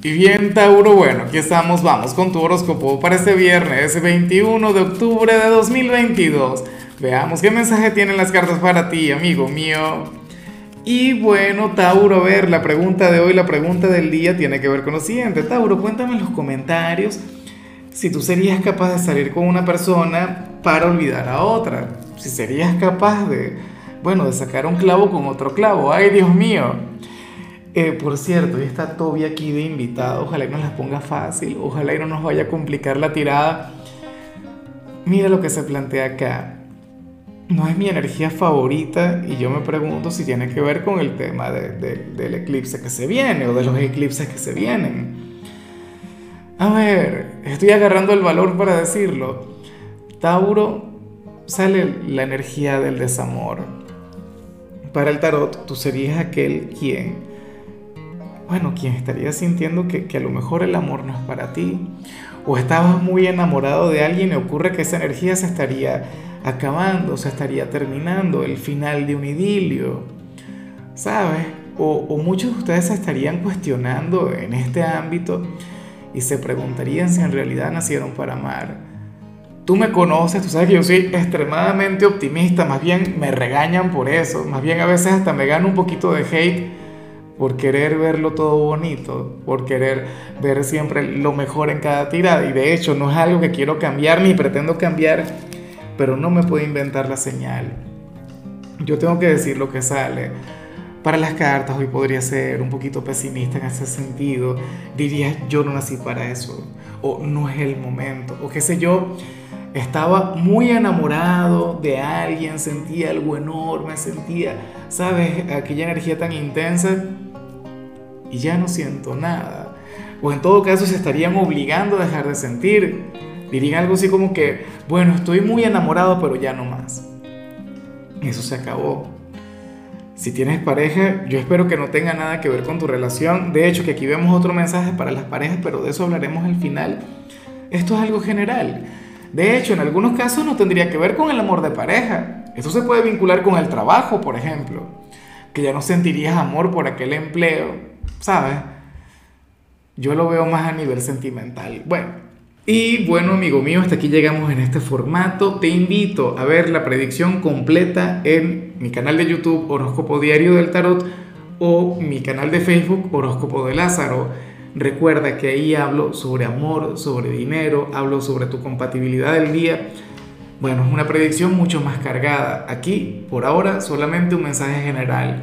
Y bien, Tauro, bueno, aquí estamos, vamos con tu horóscopo para este viernes 21 de octubre de 2022. Veamos qué mensaje tienen las cartas para ti, amigo mío. Y bueno, Tauro, a ver, la pregunta de hoy, la pregunta del día tiene que ver con lo siguiente. Tauro, cuéntame en los comentarios si tú serías capaz de salir con una persona para olvidar a otra. Si serías capaz de, bueno, de sacar un clavo con otro clavo. Ay, Dios mío. Eh, por cierto, ya está Toby aquí de invitado. Ojalá y nos las ponga fácil. Ojalá y no nos vaya a complicar la tirada. Mira lo que se plantea acá. No es mi energía favorita y yo me pregunto si tiene que ver con el tema del eclipse que se viene o de los eclipses que se vienen. A ver, estoy agarrando el valor para decirlo. Tauro sale la energía del desamor. Para el tarot, tú serías aquel quien bueno, quien estaría sintiendo que, a lo mejor el amor no es para ti, o estabas muy enamorado de alguien y ocurre que esa energía se estaría acabando, se estaría terminando, el final de un idilio, ¿sabes? O, o muchos de ustedes se estarían cuestionando en este ámbito y se preguntarían si en realidad nacieron para amar. Tú me conoces, tú sabes que yo soy extremadamente optimista, más bien me regañan por eso, más bien a veces hasta me gano un poquito de hate por querer verlo todo bonito, por querer ver siempre lo mejor en cada tirada. Y de hecho no es algo que quiero cambiar ni pretendo cambiar, pero no me puedo inventar la señal. Yo tengo que decir lo que sale. Para las cartas hoy podría ser un poquito pesimista en ese sentido. Diría, yo no nací para eso, o no es el momento, o qué sé yo. Estaba muy enamorado de alguien, sentía algo enorme, sentía, ¿sabes? Aquella energía tan intensa y ya no siento nada. O en todo caso se estarían obligando a dejar de sentir. Dirían algo así como que, bueno, estoy muy enamorado, pero ya no más. Eso se acabó. Si tienes pareja, yo espero que no tenga nada que ver con tu relación. De hecho, que aquí vemos otro mensaje para las parejas, pero de eso hablaremos al final. Esto es algo general. De hecho, en algunos casos no tendría que ver con el amor de pareja. Esto se puede vincular con el trabajo, por ejemplo. Que ya no sentirías amor por aquel empleo ¿sabes? Yo lo veo más a nivel sentimental. Bueno, y bueno, amigo mío, hasta aquí llegamos en este formato. Te invito a ver la predicción completa en mi canal de YouTube Horóscopo Diario del Tarot o mi canal de Facebook Horóscopo de Lázaro. Recuerda que ahí hablo sobre amor, sobre dinero, hablo sobre tu compatibilidad del día. Bueno, es una predicción mucho más cargada. Aquí, por ahora, solamente un mensaje general